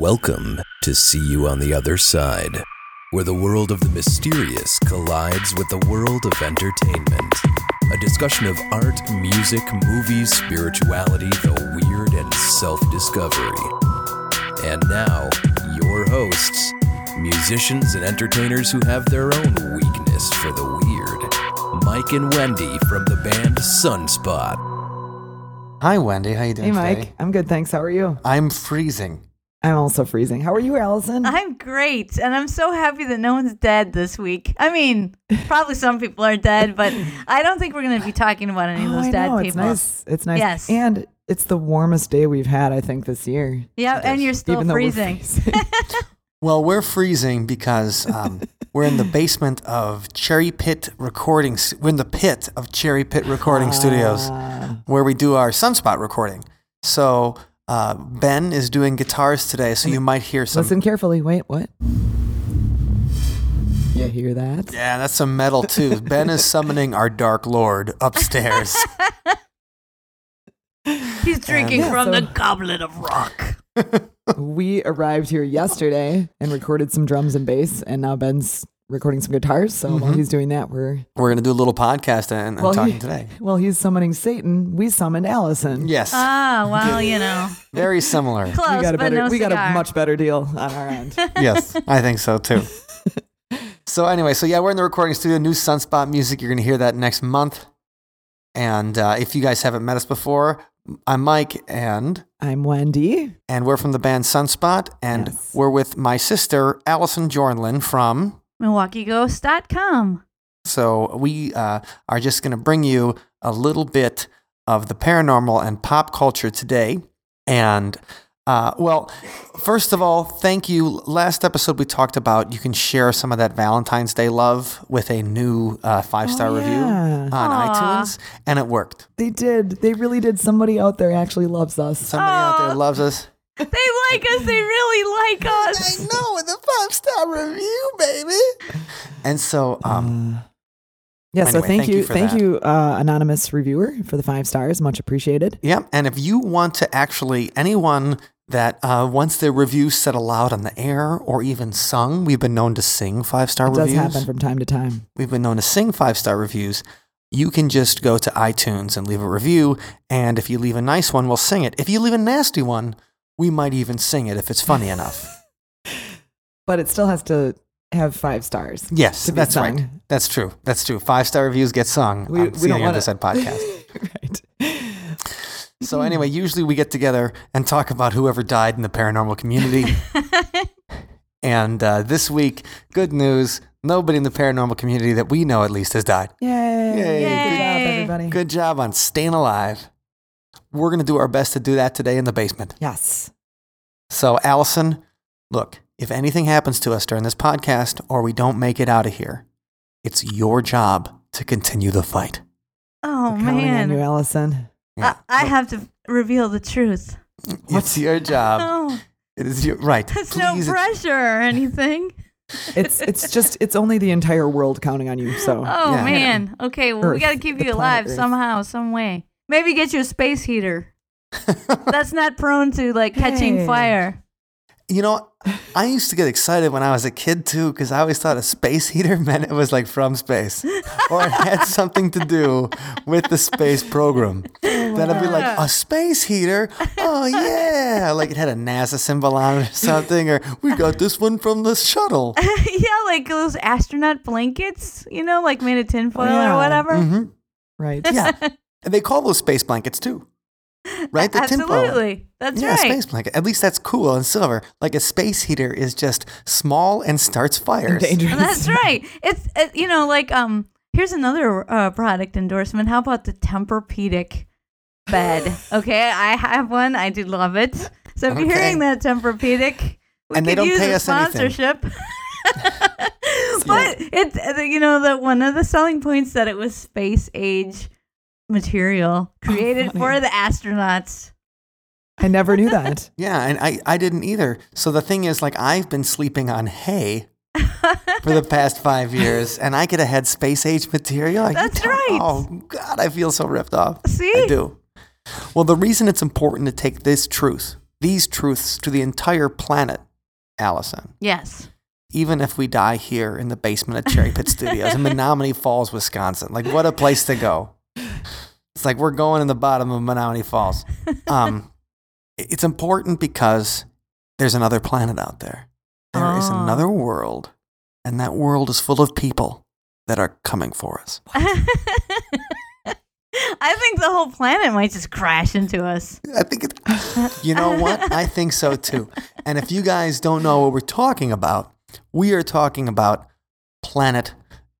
Welcome to See You on the Other Side, where the world of the mysterious collides with the world of entertainment. A discussion of art, music, movies, spirituality, the weird, and self discovery. And now, your hosts, musicians and entertainers who have their own weakness for the weird. Mike and Wendy from the band Sunspot. Hi, Wendy. How you doing Hey, Mike. today? I'm good. Thanks. How are you? I'm freezing. I'm also freezing. How are you, Allison? I'm great, and I'm so happy that no one's dead this week. I mean, probably some people are dead, but I don't think we're going to be talking about any of Oh, those I dead know. people. It's nice. It's nice. Yes. And it's the warmest day we've had, I think, this year. Yeah, and you're still Even though we're freezing. freezing. Well, we're freezing because um, we're in the basement of Cherry Pit Recording. s- We're in the pit of Cherry Pit Recording Studios, Ah. where we do our Sunspot recording. So uh, Ben is doing guitars today, so you might hear some. Listen carefully. Wait, what? You hear that? Yeah, that's some metal too. ben is summoning our Dark Lord upstairs. He's drinking Yeah, from so- the goblet of rock. We arrived here yesterday and recorded some drums and bass, and now Ben's recording some guitars. So while Mhm. he's doing that, we're we're gonna do a little podcast and, and well, talking he- today. While he's summoning Satan, we summoned Allison. Yes, Ah, well, you know, very similar. close, we got a but better, no we got a much better deal on our end. yes, I think so too. So anyway, so yeah, we're in the recording studio. New Sunspot music. You're gonna hear that next month. And uh, if you guys haven't met us before, I'm Mike, and I'm Wendy. and we're from the band Sunspot, and Yes. we're with my sister Allison Jornlin from. MilwaukeeGhost.com. So we uh, are just gonna bring you a little bit of the paranormal and pop culture today. And uh, well, first of all, thank you. Last episode we talked about you can share some of that Valentine's Day love with a new uh, five star Oh, review on Aw. iTunes, and it worked. They did. They really did. Somebody out there actually loves us. Somebody out there loves us. They like us. They really like us. I know, with a five star review, baby. And so, um, Uh, yeah. so anyway, thank, thank you, you thank that. you, uh, anonymous reviewer, for the five stars. Much appreciated. yeah. And if you want to actually, anyone that uh, wants their review said aloud on the air or even sung, we've been known to sing five star It does reviews. happen from time to time. we've been known to sing five star reviews. You can just go to iTunes and leave a review. And if you leave a nice one, we'll sing it. If you leave a nasty one, we might even sing it if it's funny enough. But it still has to have five stars. Yes, that's sung. right. That's true. That's true. Five star reviews get sung We- on we See wanna- Other Side podcast. right. So anyway, usually we get together and talk about whoever died in the paranormal community. and uh, this week, good news: nobody in the paranormal community that we know, at least, has died. Yay. Yay. Good job, everybody. Good job on staying alive. We're gonna do our best to do that today in the basement. Yes. So, Allison, look, if anything happens to us during this podcast or we don't make it out of here, it's your job to continue the fight. Oh, We're counting you, man. Allison. I, I have to reveal the truth. It's your job. Oh, It is your right. there's Please, no pressure or anything. It's it's just it's only the entire world counting on you. So Oh Yeah. man. Okay, well we gotta keep you alive Earth. somehow, some way. Maybe get you a space heater. That's not prone to like catching Hey. fire. You know, I used to get excited when I was a kid too, because I always thought a space heater meant it was like from space, or it had something to do with the space program. Then I'd be like, a space heater? Oh yeah, like it had a NASA symbol on it or something, or we got this one from the shuttle. yeah, like those astronaut blankets, you know, like made of tinfoil yeah. or whatever. hmm right. Yeah, and they call those space blankets too, right? The tinfoil. Absolutely. That's Yeah, right. space blanket. At least that's cool and silver. Like a space heater is just small and starts fires. Dangerous. That's right. It's it, you know like um here's another uh, product endorsement. How about the Tempur-Pedic bed? Okay, I have one. I do love it. So if you're hearing that Tempur-Pedic, we And they could don't use pay a us anything. sponsorship. but it's uh, you know the one of the selling points that it was space age material oh, created funny. for the astronauts. I never knew that. Yeah, and I, I didn't either. So the thing is, like, I've been sleeping on hay for the past five years, and I could have had space age material. Are That's tell- right. Oh God, I feel so ripped off. See? I do. Well, the reason it's important to take this truth these truths to the entire planet, Allison. Yes. Even if we die here in the basement of Cherry Pit Studios in Menomonee Falls, Wisconsin, like what a place to go! It's like we're going in the bottom of Menomonee Falls. Um, it's important because there's another planet out there. There is Oh. another world, and that world is full of people that are coming for us. I think the whole planet might just crash into us. I think it, you know what? I think so too. And if you guys don't know what we're talking about, we are talking about Planet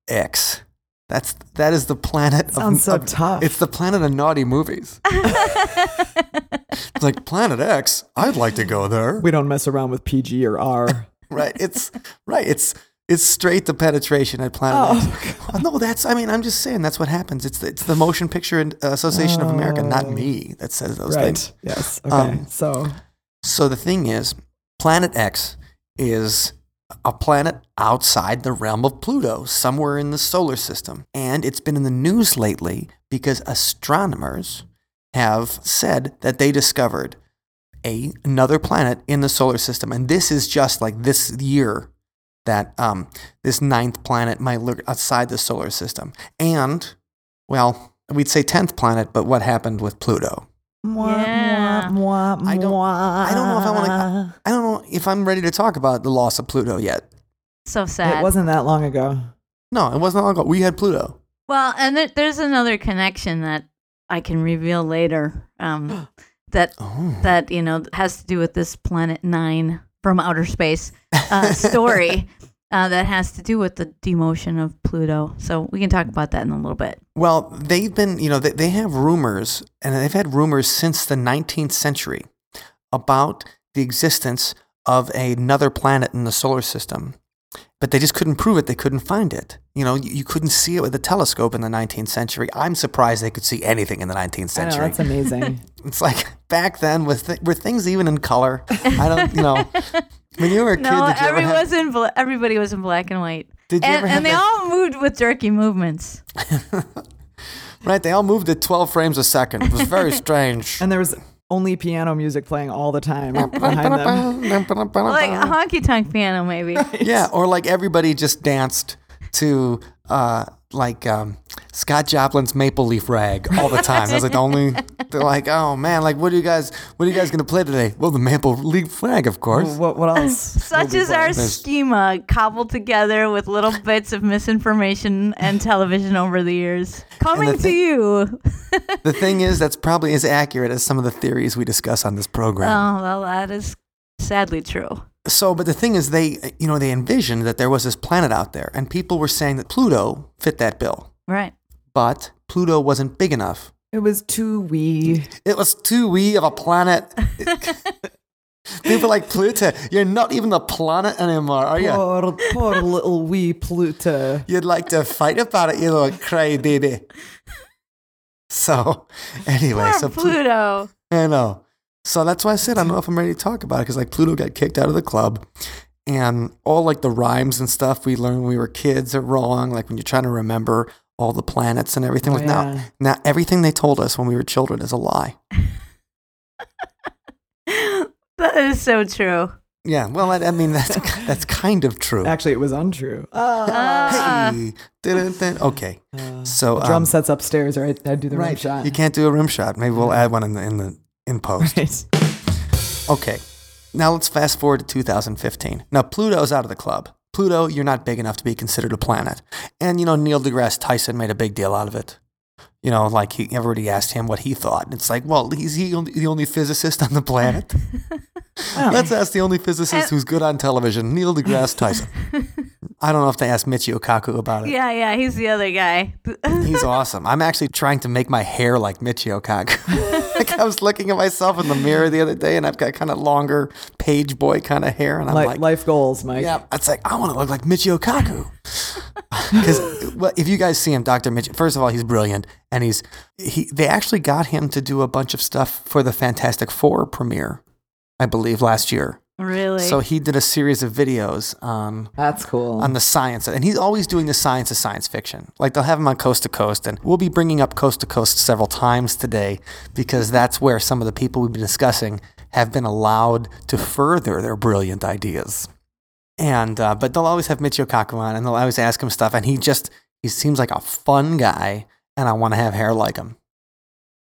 X. That's that is the planet. Sounds of, so of- tough. It's the planet of naughty movies. it's like Planet X. I'd like to go there. We don't mess around with PG or R. Right? It's right. It's it's straight to penetration at Planet X. oh, No, that's. I mean, I'm just saying that's what happens. It's the, it's the Motion Picture Association of America, not Oh. me, that says those things. right. Yes. Okay. Um, so So the thing is, Planet X is a planet outside the realm of Pluto, somewhere in the solar system. And it's been in the news lately because astronomers have said that they discovered a, another planet in the solar system. And this is just like this year that um, this ninth planet might look outside the solar system. And, well, we'd say 10th planet, but what happened with Pluto? Yeah. I don't- I don't know if I wanna- I don't know if I'm ready to talk about the loss of Pluto yet. So sad. It wasn't that long ago. No, it wasn't long ago. We had Pluto. Well, and there, there's another connection that I can reveal later. Um, that Oh. that you know has to do with this Planet Nine from outer space uh, story. Uh, that has to do with the demotion of Pluto. So we can talk about that in a little bit. Well, they've been, you know, they, they have rumors, and they've had rumors since the 19th century about the existence of another planet in the solar system. But they just couldn't prove it. They couldn't find it. You know, you, you couldn't see it with a telescope in the 19th century. I'm surprised they could see anything in the 19th I know, century. that's amazing. it's like back then, with th- were things even in color? I don't, you know. When you were a kid, No, did you ever everybody have, was in bla- everybody was in black and white, did you and, ever have and they that- all moved with jerky movements. Right, they all moved at 12 frames a second. It was very strange. and there was only piano music playing all the time behind them. Like a honky tonk piano, maybe. yeah, or like everybody just danced to uh, like um, Scott Joplin's Maple Leaf Rag all the time. That was like the only. They're like, oh man, like what are you guys? What are you guys gonna play today? Well, the Maple Leaf Rag, of course. What, what else? Such is our There's- schema, cobbled together with little bits of misinformation and television over the years. Coming to thing- you. The thing is, that's probably as accurate as some of the theories we discuss on this program. Oh, well, that is sadly true. So, but the thing is, they, you know, they envisioned that there was this planet out there, and people were saying that Pluto fit that bill, Right. but Pluto wasn't big enough. It was too wee. It was too wee of a planet. People like Pluto. You're not even a planet anymore, are you? Poor, poor little wee Pluto. You'd like to fight about it, you little crybaby. So, anyway, Poor so Plu- Pluto. I know. So that's why I said I don't know if I'm ready to talk about it because like Pluto got kicked out of the club, and all like the rhymes and stuff we learned when we were kids are wrong. Like when you're trying to remember all the planets and everything. Oh, like now, now everything they told us when we were children is a lie. That is so true. Yeah, well, I, I mean that's that's kind of true. Actually, it was untrue. Ah. Hey, okay. Uh, So the drum um, sets upstairs, or I'd, I'd do the rim shot. you can't do a rim shot. Maybe we'll add one in the in the in post. Right. Okay. Now let's fast forward to 2015. Now Pluto's out of the club. Pluto, you're not big enough to be considered a planet. And you know Neil deGrasse Tyson made a big deal out of it. You know, like he everybody asked him what he thought. And it's like, well, he's he only, the only physicist on the planet. Oh. Let's ask the only physicist who's good on television, Neil deGrasse Tyson. I don't know if they asked Michio Kaku about it. Yeah, yeah, he's the other guy. He's awesome. I'm actually trying to make my hair like Michio Kaku. like I was looking at myself in the mirror the other day, and I've got kind of longer page boy kind of hair, and I'm Li- like, life goals, Mike. yeah, it's like I want to look like Michio Kaku. Because well, if you guys see him, Dr. Mitch, first of all, he's brilliant, and he's he. They actually got him to do a bunch of stuff for the Fantastic Four premiere, I believe, last year. Really? So he did a series of videos on That's cool. on the science, and he's always doing the science of science fiction. Like they'll have him on Coast to Coast, and we'll be bringing up Coast to Coast several times today because that's where some of the people we've been discussing have been allowed to further their brilliant ideas. And uh, but they'll always have Michio Kaku on, and they'll always ask him stuff, and he just he seems like a fun guy, and I want to have hair like him.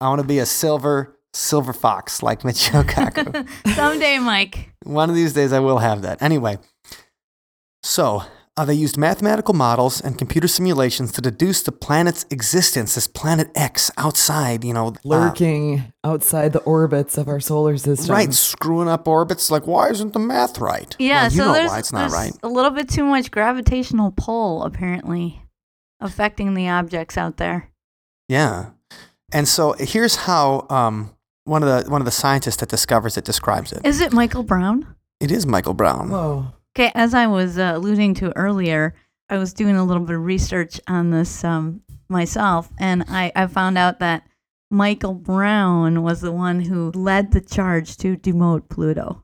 I want to be a silver silver fox like Michio Kaku. Someday, Mike. One of these days, I will have that. Anyway, so uh, they used mathematical models and computer simulations to deduce the planet's existence this Planet X outside, you know, uh, Lurking outside the orbits of our solar system. right, screwing up orbits. Like, why isn't the math right? Yeah, well, you so know there's, why it's not there's right. a little bit too much gravitational pull apparently affecting the objects out there. Yeah, and so here's how um, one of the one of the scientists that discovers it describes it. Is it Michael Brown? It is Michael Brown. Whoa. Okay, as I was uh, alluding to earlier, I was doing a little bit of research on this um, myself, and I, I found out that Michael Brown was the one who led the charge to demote Pluto.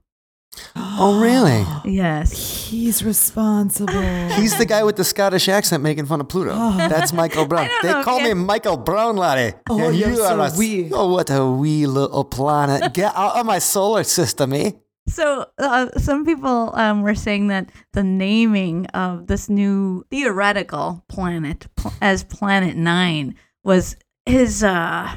Oh, really? Yes. He's responsible. He's the guy with the Scottish accent making fun of Pluto. That's Michael Brown. They know if call you- me Michael Brown, laddie. Oh, and you're you are so a, wee. Oh, what a wee little planet. Get out of my solar system, eh? So uh, some people um, were saying that the naming of this new theoretical planet pl- as Planet Nine was his uh,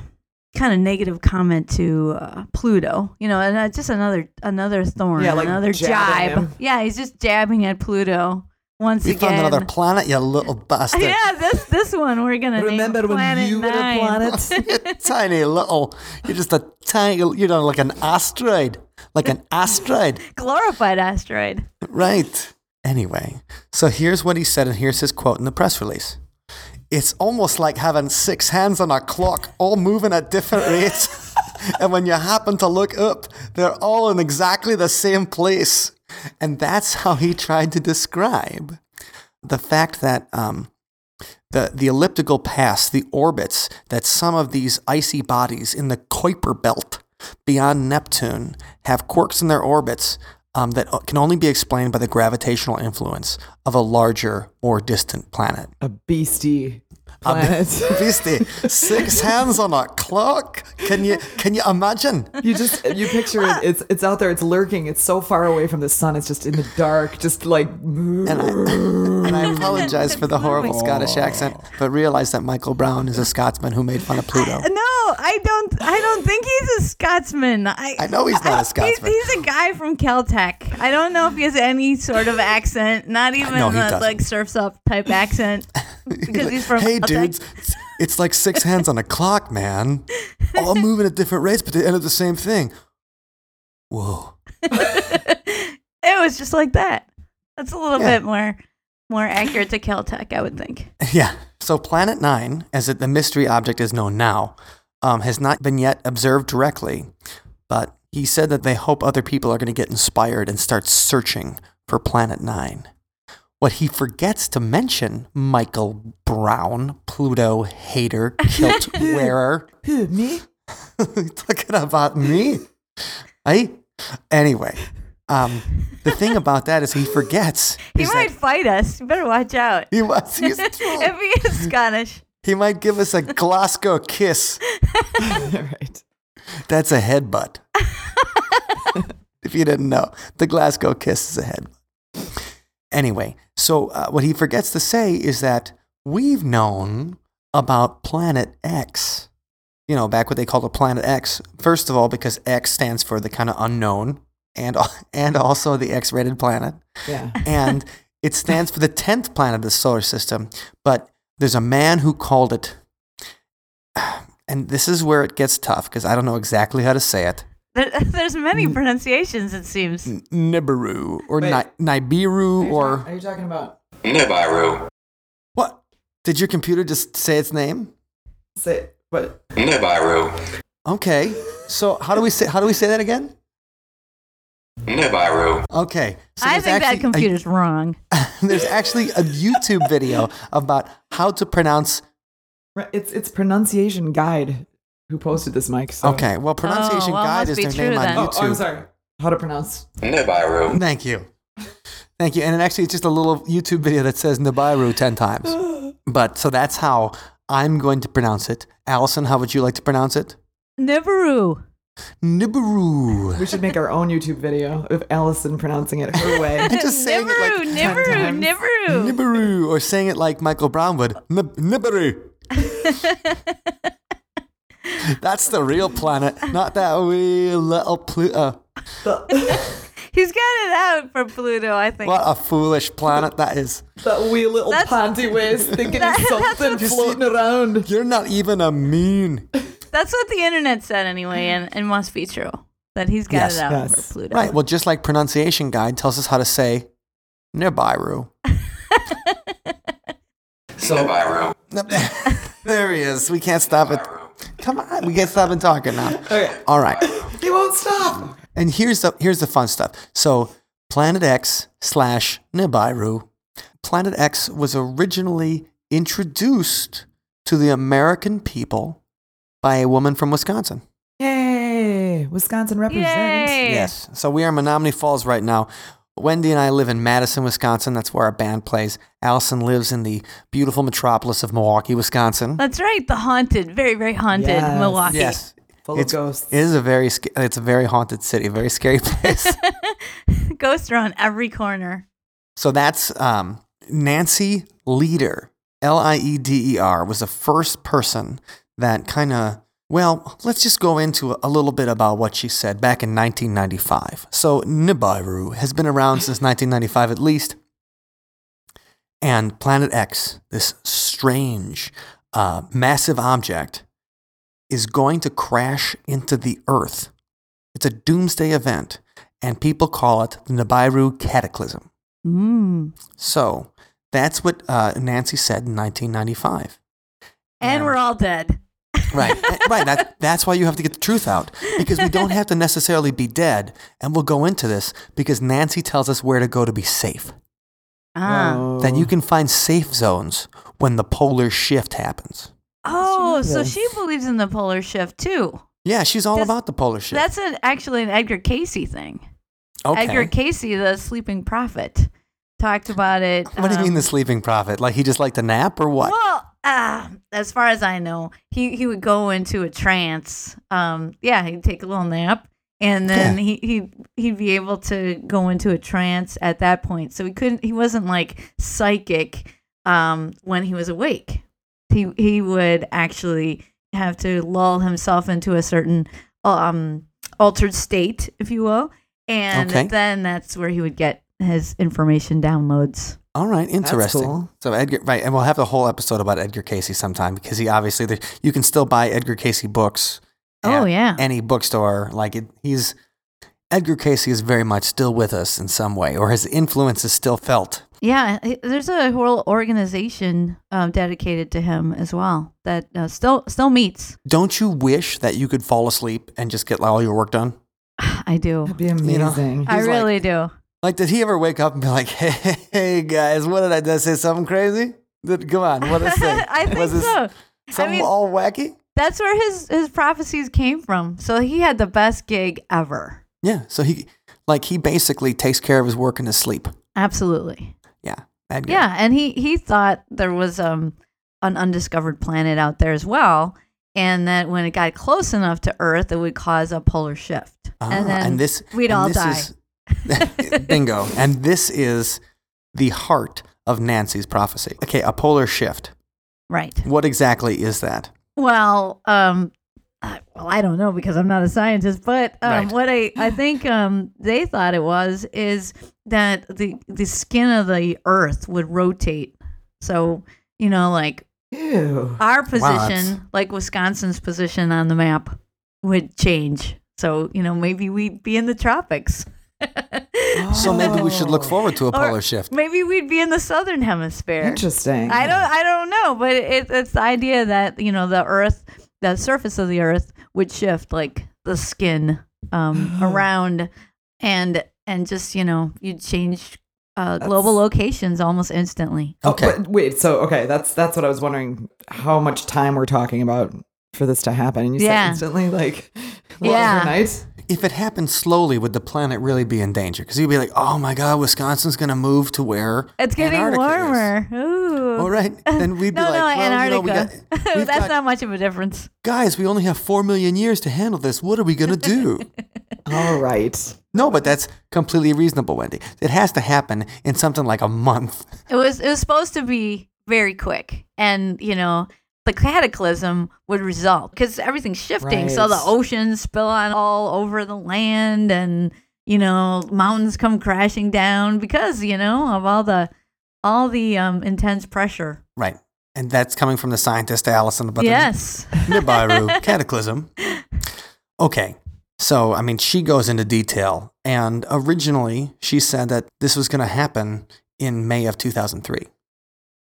kind of negative comment to uh, Pluto. You know, and uh, just another another thorn, Yeah, like another jibe. him. Yeah, he's just jabbing at Pluto once You again. found another planet, you little bastard. yeah, this this one we're gonna Remember name when Planet you were a Nine. planet? Tiny little, you're just a tiny, you know, like an asteroid. Like an asteroid. Glorified asteroid. Right. Anyway, so here's what he said, and here's his quote in the press release. It's almost like having six hands on a clock, all moving at different rates. and when you happen to look up, they're all in exactly the same place. And that's how he tried to describe the fact that um, the, the elliptical paths, the orbits that some of these icy bodies in the Kuiper belt beyond Neptune have quirks in their orbits um, that can only be explained by the gravitational influence of a larger or distant planet. a beastie planet. Beastie, six hands on a clock. Can you can you imagine? you just you picture it. It's it's out there. It's lurking. It's so far away from the sun. It's just in the dark. Just like And I, and I apologize for the horrible Scottish accent, but realize that Michael Brown is a Scotsman who made fun of Pluto. No, I don't. I don't think he's a Scotsman. I, I know he's not a Scotsman. He's, he's a guy from Caltech. I don't know if he has any sort of accent. Not even No, a, like surfs up type accent. Because he's from hey, Caltech. dudes, it's- it's like six hands on a clock, man. All moving at different rates, but they end up the same thing. Whoa. It was just like that. That's a little Yeah. bit more more accurate to Caltech, I would think. Yeah. So Planet Nine, as it, the mystery object is known now, um, has not been yet observed directly, but he said that they hope other people are going to get inspired and start searching for Planet Nine. What he forgets to mention, Michael Brown, Pluto hater, kilt wearer, Who, me? talking about me. Hey. Anyway, um, the thing about that is he forgets. He might that fight us. You better watch out. he was. He's, if he is Scottish. he might give us a Glasgow kiss. right. That's a headbutt. if you didn't know, the Glasgow kiss is a headbutt. Anyway, so uh, what he forgets to say is that we've known about Planet X. You know, back what they called a Planet X. First of all, because X stands for the kind of unknown, and and also the X-rated planet, Yeah. and it stands for the tenth planet of the solar system. But there's a man who called it, and this is where it gets tough because I don't know exactly how to say it. There, there's many pronunciations, it seems. Nibiru or Wait. Ni- Nibiru or Are you talking about? Nibiru. what? Did your computer just say its name? Say what? Nibiru. Okay. So how do we say how do we say that again? Nibiru. Okay. So I think that actually a- computer's wrong. there's actually a YouTube video about how to pronounce. Right, It's it's pronunciation guide who posted this, Mike. So. Okay. Well, pronunciation Oh, well, guide must is their name on then. Oh, YouTube. oh, I'm sorry. How to pronounce? Nibiru. Thank you. Thank you. And it actually it's just a little YouTube video that says Nibiru 10 times. But so that's how I'm going to pronounce it. Allison, how would you like to pronounce it? Nibiru. Nibiru. We should make our own YouTube video of Allison pronouncing it her way. And just saying it Nibiru, like ten Nibiru, times. Nibiru. Nibiru, or saying it like Michael Brown would. Nib- Nibiru. That's the real planet, not that wee little Pluto. He's got it out for Pluto, I think. What a foolish planet that is. that wee little That's- panty waist thinking That- he's something what- floating around. You're not even a mean. That's what the internet said anyway, and, and must be true. That he's got Yes. it out Yes. for Pluto. Right. Well, just like pronunciation guide tells us how to say Nibiru. so Nibiru. there he is. We can't stop it. Come on, we can't stop and talking now. Okay. All right. He won't stop. And here's the here's the fun stuff. So Planet X slash Nibiru. Planet X was originally introduced to the American people by a woman from Wisconsin. Yay! Wisconsin represents. Yay! Yes. So we are in Menomonee Falls right now. Wendy and I live in Madison, Wisconsin. That's where our band plays. Allison lives in the beautiful metropolis of Milwaukee, Wisconsin. That's right. The haunted, very, very haunted Yes. Milwaukee. Yes. Full It's, of ghosts. it is a very it's a very haunted city, a very scary place. Ghosts are on every corner. So that's um, Nancy Lieder, L I E D E R, was the first person that kind of, well, let's just go into a little bit about what she said back in 1995. So Nibiru has been around since 1995 at least. And Planet X, this strange, uh, massive object, is going to crash into the Earth. It's a doomsday event, and people call it the Nibiru Cataclysm. Mm. So that's what uh, Nancy said in 1995. And Yeah. we're all dead. Right, right. That, that's why you have to get the truth out because we don't have to necessarily be dead. And we'll go into this because Nancy tells us where to go to be safe. Ah. Whoa. That you can find safe zones when the polar shift happens. Oh, know so she believes in the polar shift too. Yeah, she's all about the polar shift. That's an, actually an Edgar Cayce thing. okay. Edgar Cayce, the sleeping prophet, talked about it. what do you mean um, the sleeping prophet? Like he just liked to nap or what? Well, uh, as far as I know, he, he would go into a trance. Um, yeah, he'd take a little nap, and then Yeah. he he he'd be able to go into a trance at that point. So he couldn't. He wasn't like psychic um, when he was awake. He he would actually have to lull himself into a certain um, altered state, if you will, and Okay. then that's where he would get his information downloads. All right, interesting. cool. So Edgar, right, and we'll have a whole episode about Edgar Cayce sometime because he obviously there, you can still buy Edgar Cayce books. Oh, yeah. any bookstore. Like it, he's Edgar Cayce is very much still with us in some way, or his influence is still felt. Yeah, there's a whole organization um, dedicated to him as well that uh, still still meets. Don't you wish that you could fall asleep and just get all your work done? I do. That'd be know, amazing. I He's like- really do. Like, did he ever wake up and be like, "Hey, hey guys, what did I did I say? Something crazy? Did, come on, what did I say? I think Was this so. Something mean- all wacky? That's where his his prophecies came from. So he had the best gig ever. Yeah. So he, like, he basically takes care of his work in his sleep. Absolutely. Yeah. Yeah, and he he thought there was um an undiscovered planet out there as well, and that when it got close enough to Earth, it would cause a polar shift, Ah, and then this we'd and all this die. is- bingo. And this is the heart of Nancy's prophecy. Okay, a polar shift. right. What exactly is that? Well, um, I, well, I don't know because I'm not a scientist, but um, Right. what I, I think um, they thought it was is that the the skin of the Earth would rotate. So you know, like Ew. our position, that's- like Wisconsin's position on the map, would change. So you know, maybe we'd be in the tropics. So maybe we should look forward to a Or polar shift. Maybe we'd be in the southern hemisphere. Interesting. I don't I don't know, but it, it's the idea that you know the Earth, the surface of the Earth would shift like the skin um, around, and and just you know you'd change uh, global locations almost instantly. Oh, Okay. but wait. So okay, that's that's what I was wondering. How much time we're talking about for this to happen? And you Yeah. said instantly, like Yeah. overnight. If it happened slowly, would the planet really be in danger? Because you'd be like, oh my God, Wisconsin's going to move to where It's getting Antarctica is." warmer. Ooh. All right. Then we'd be no, like, no, well, you know, we Antarctica. got, That's got- not much of a difference. guys, we only have four million years to handle this. What are we going to do? All right. no, but that's completely reasonable, Wendy. It has to happen in something like a month. It was it was supposed to be very quick, and you know the cataclysm would result because everything's shifting. So the oceans spill on all over the land, and you know mountains come crashing down because you know of all the all the um, intense pressure. Right. And that's coming from the scientist Allison. But yes. Nibiru cataclysm. Okay. So, I mean, she goes into detail. And originally, she said that this was going to happen in May of 2003.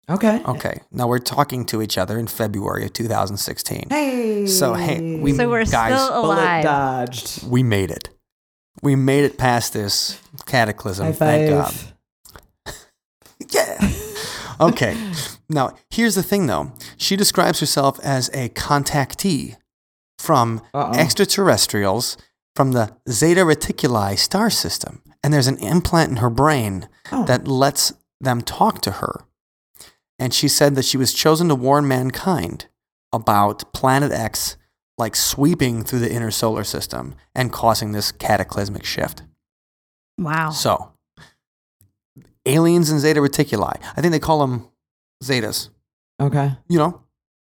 Okay. Okay. Now we're talking to each other in February of 2016. Hey. So, hey, we- so we're guys, still Bullet alive. dodged. We made it. We made it past this cataclysm. High Thank God. Yeah. Okay. Now, here's the thing though. She describes herself as a contactee from Uh-oh. extraterrestrials from the Zeta Reticuli star system. And there's an implant in her brain Oh. that lets them talk to her. And she said that she was chosen to warn mankind about Planet X like sweeping through the inner solar system and causing this cataclysmic shift. Wow. So, aliens and Zeta Reticuli. I think they call them Zetas, Okay. you know,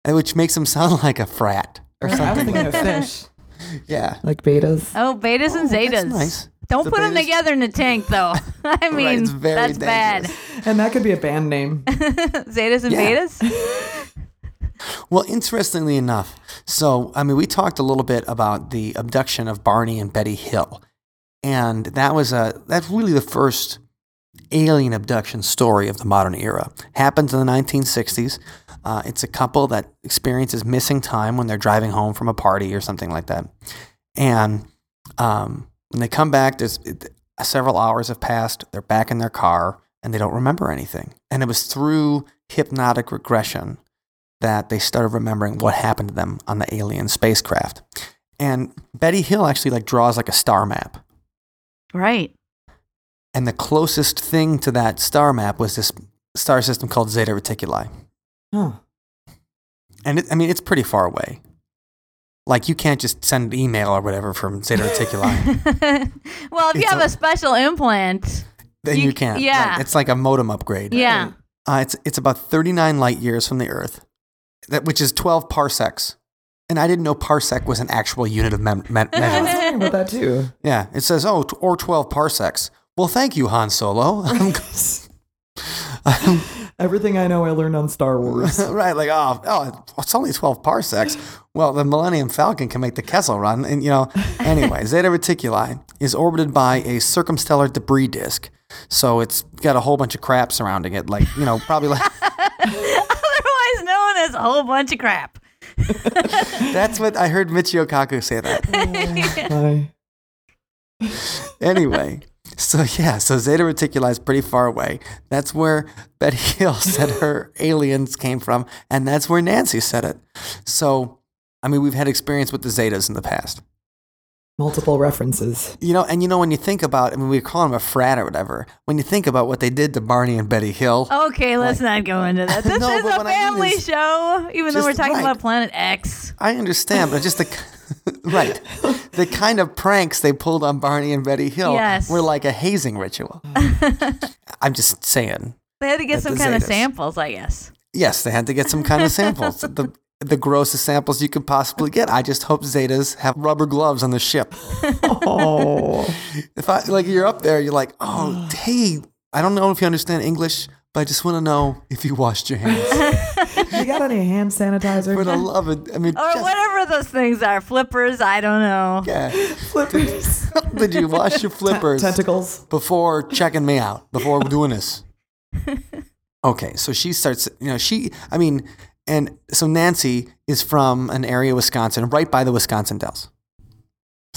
which makes them sound like a frat or I was something. thinking like of that. fish. Yeah. Like betas. Oh, betas and Oh, zetas. That's nice. Don't The put them together in a tank, though. I mean, it's very that's dangerous. And that could be a band name. zetas and Yeah. betas. Well, interestingly enough, so I mean, we talked a little bit about the abduction of Barney and Betty Hill, and that was a that's really the first alien abduction story of the modern era. Happens in the 1960s. Uh, it's a couple that experiences missing time when they're driving home from a party or something like that, and um, when they come back, there's it, several hours have passed. They're back in their car and they don't remember anything. And it was through hypnotic regression that they started remembering what happened to them on the alien spacecraft. And Betty Hill actually like draws like a star map. Right. And the closest thing to that star map was this star system called Zeta Reticuli. Huh. And it, I mean, it's pretty far away. Like you can't just send an email or whatever from Zeta Reticuli. well, if you have a- a special implant, then You you, can't. yeah. Right. It's like a modem upgrade. yeah. Uh, it's it's about 39 light years from the Earth, that which is 12 parsecs. And I didn't know parsec was an actual unit of mem- me- I was measurement. thinking about that too. yeah, it says oh, t- or 12 parsecs. Well, thank you, Han Solo. Everything I know I learned on Star Wars. right, like oh, oh, it's only 12 parsecs. Well, the Millennium Falcon can make the Kessel run, and you know. Anyway, Zeta Reticuli is orbited by a circumstellar debris disk, so it's got a whole bunch of crap surrounding it, like you know, probably like. Otherwise known as a whole bunch of crap. That's what I heard Michio Kaku say that. Anyway, so yeah, so Zeta Reticuli is pretty far away. That's where Betty Hill said her aliens came from, and that's where Nancy said it. So, I mean, we've had experience with the Zetas in the past. Multiple references. You know, and you know, when you think about, I mean, we call them a frat or whatever. When you think about what they did to Barney and Betty Hill, Okay, let's not go into that. This No, is a what I mean family is show, even though we're talking right. about Planet X. I understand, but just the right, the kind of pranks they pulled on Barney and Betty Hill Yes. were like a hazing ritual. I'm just saying. They had to get some the kind of samples, I guess. Yes, they had to get some kind of samples. the the grossest samples you could possibly get. I just hope Zetas have rubber gloves on the ship. Oh. If I like you're up there, you're like, oh hey, I don't know if you understand English, but I just want to know if you washed your hands. you got any hand sanitizer? For the love of I mean Or just- whatever those things are. Flippers, I don't know. yeah. Flippers. Did you wash your flippers Tentacles. before checking me out, before doing this? Okay, so she starts, you know, she, I mean, and so Nancy is from an area of Wisconsin, right by the Wisconsin Dells.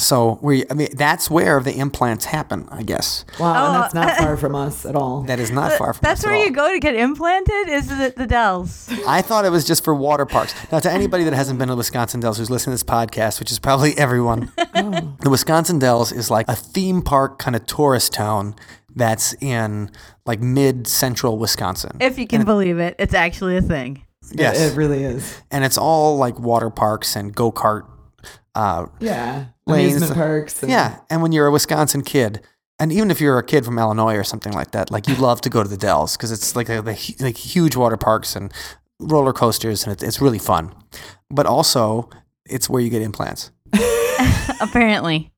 So we, I mean, that's where the implants happen, I guess. Wow, Oh, and that's not oh. far from us at all. That is not uh, far from That's us at where you all. go to get implanted. Is the, the Dells? I thought it was just for water parks. Now, to anybody that hasn't been to Wisconsin Dells who's listening to this podcast, which is probably everyone, oh. the Wisconsin Dells is like a theme park kind of tourist town that's in like mid central Wisconsin. If you can believe it, it's actually a thing. yes. It really is. and it's all like water parks and go kart. Uh, Yeah. Lanes. Amusement parks. And yeah, and when you're a Wisconsin kid, and even if you're a kid from Illinois or something like that, like you love to go to the Dells because it's like a, the like huge water parks and roller coasters, and it's, it's really fun. But also, it's where you get implants. Apparently.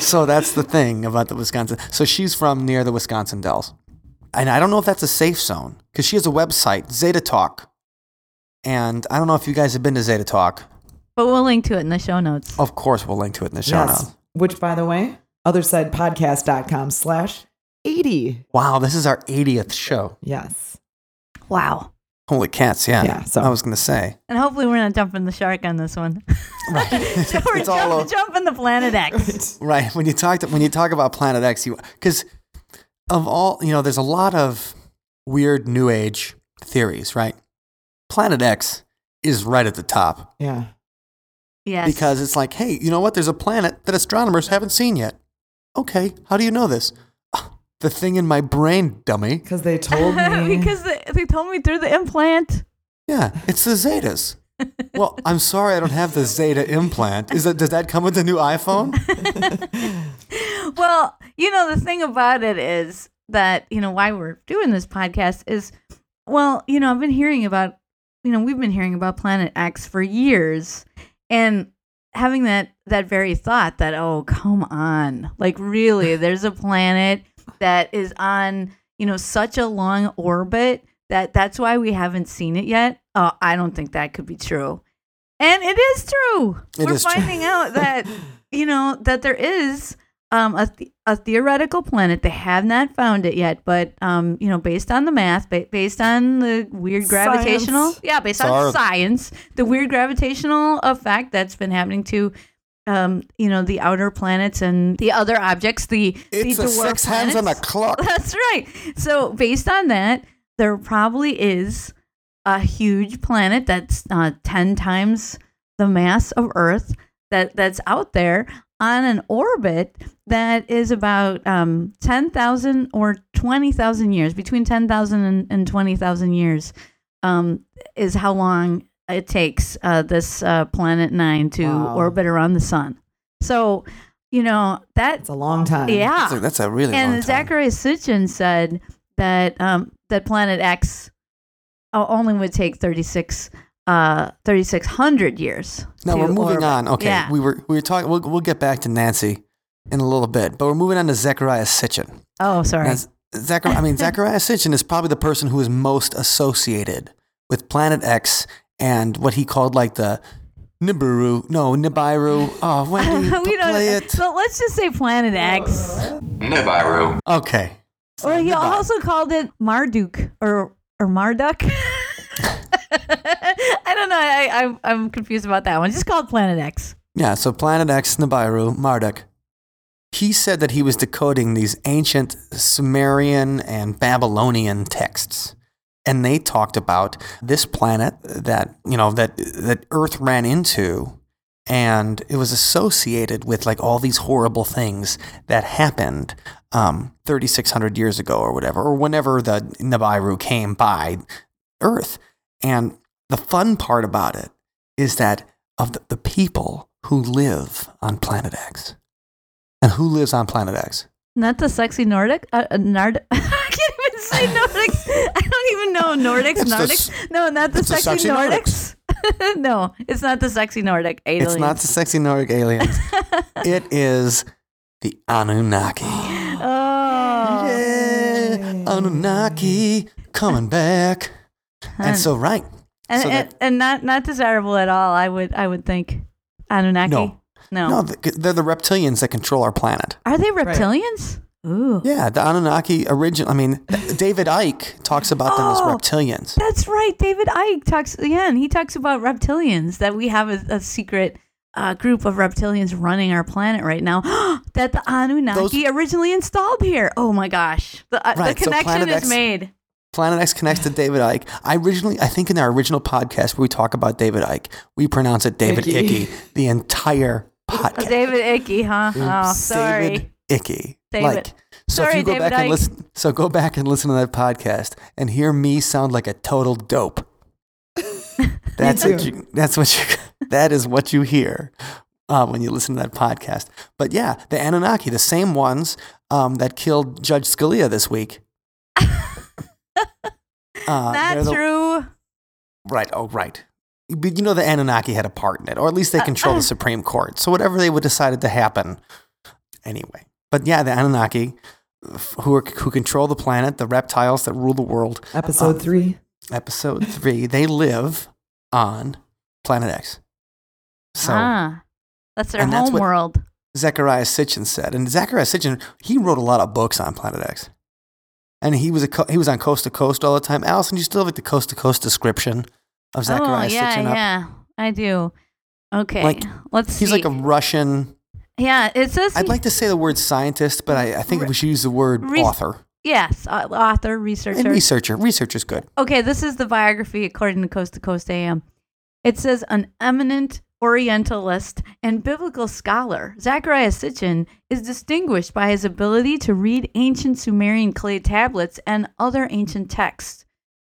So that's the thing about the Wisconsin. So she's from near the Wisconsin Dells, and I don't know if that's a safe zone because she has a website, Zeta Talk, and I don't know if you guys have been to Zeta Talk. But we'll link to it in the show notes. Of course, we'll link to it in the show yes. notes. Which, by the way, othersidepodcast.com slash 80. Wow, this is our 80th show. Yes. Wow. Holy cats, yeah. Yeah, so- I was going to say. And hopefully we're not jumping the shark on this one. Right. so we're it's jump, over. jumping the planet X. Right. When you talk to, when you talk about Planet X, you because of all you know, there's a lot of weird New Age theories, right? Planet X is right at the top Yeah. Yes. because it's like, hey, you know what? There's a planet that astronomers haven't seen yet. Okay, how do you know this? "Ah, The thing in my brain, dummy. Because they told me. because they, they told me through the implant. Yeah, it's the Zetas. well, I'm sorry, I don't have the Zeta implant. Is that does that come with the new iPhone? Well, you know, the thing about it is that, you know, why we're doing this podcast is, well, you know, I've been hearing about, you know, we've been hearing about Planet X for years and having that, that very thought that, oh, come on. Like, really, there's a planet that is on, you know, such a long orbit that that's why we haven't seen it yet. Oh, I don't think that could be true. And it is true. It We're is true. finding out that you know that there is um, a, th- a theoretical planet. They have not found it yet, but um, you know, based on the math, ba- based on the weird gravitational, Science. yeah, based on Science. science, the weird gravitational effect that's been happening to. Um, you know the outer planets and the other objects. The It's the a dwarf six hands on a clock. That's right. So based on that, there probably is a huge planet that's uh, ten times the mass of Earth that that's out there on an orbit that is about um, ten thousand or twenty thousand years, between ten thousand and, and twenty thousand years, um, is how long it takes uh, this uh, planet nine to Wow. orbit around the sun. So, you know that It's a long time. yeah, That's a, that's a really long and time. Zacharias Sitchin said that um, that Planet X only would take 36 uh 3600 years. Now we're moving orbit. on. Okay, Yeah. we were we were talking. We'll, we'll get back to Nancy in a little bit, but we're moving on to Zecharia Sitchin. oh, sorry. Now, Zachar- I mean, Zecharia Sitchin is probably the person who is most associated with Planet X and what he called like the Nibiru. No, Nibiru. Oh, Wendy, we don't. play it. So let's just say Planet X. Nibiru. Okay. Or he Nibiru. also called it Marduk or or Marduk. I don't know. I, I I'm confused about that one. Just call it Planet X. Yeah, so Planet X, Nibiru, Marduk. He said that he was decoding these ancient Sumerian and Babylonian texts. And they talked about this planet that, you know, that that Earth ran into and it was associated with like all these horrible things that happened um, 3600 years ago or whatever or whenever the Nibiru came by Earth. And the fun part about it is that of the, the people who live on planet X. And who lives on planet X? Not the sexy Nordic. Uh, uh, Nard. I can't even say Nordics. I don't even know Nordics. It's Nordics. s- no, not the it's the sexy, sexy Nordics. no, it's not the sexy Nordic aliens. It's not the sexy Nordic aliens. it is the Anunnaki. Oh. Yeah, Anunnaki coming back. And so, right. and, so and, that- and not not desirable at all. I would I would think Anunnaki. No. no. No, they're the reptilians that control our planet. Are they reptilians? Ooh. Yeah, the Anunnaki origin. I mean, David Icke talks about them as Oh. reptilians. That's right. David Icke talks again. He talks about reptilians that we have a, a secret uh, group of reptilians running our planet right now that the Anunnaki originally installed here. Oh my gosh, the, uh, Right, the connection Planet is X- made. Planet X connects to David Icke. I originally, I think in our original podcast where we talk about David Icke, we pronounce it David Icky, Icke the entire podcast. David Icky, huh? Oh, sorry. David Icke. David. Like, so if Sorry, you go David back and listen, so go back and listen to that podcast and hear me sound like a total dope. That's what you. That's what you. That is what you hear uh, when you listen to that podcast. But yeah, the Anunnaki, the same ones um, that killed Judge Scalia this week. Uh, Not the- true. Right. Oh, right. But you know, the Anunnaki had a part in it, or at least they control the Supreme Court. So whatever they would decided to happen, anyway. But yeah, the Anunnaki, who are who control the planet, the reptiles that rule the world. Episode three. Episode three, they live on Planet X. So ah, that's their and that's home what- world. Zecharia Sitchin said, and Zecharia Sitchin, he wrote a lot of books on Planet X, and he was a co- he was on Coast to Coast all the time. Allison, you still have like the Coast to Coast description of Zecharia oh yeah, Sitchin up? yeah, I do. Okay, Like, let's see. He's see. like a Russian. yeah. It says I'd he- like to say the word scientist, but I, I think Re- we should use the word re- author yes, uh, author, researcher. and researcher. Researcher's good. Okay, this is the biography according to Coast to Coast AM. It says an eminent Orientalist and biblical scholar, Zecharia Sitchin is distinguished by his ability to read ancient Sumerian clay tablets and other ancient texts.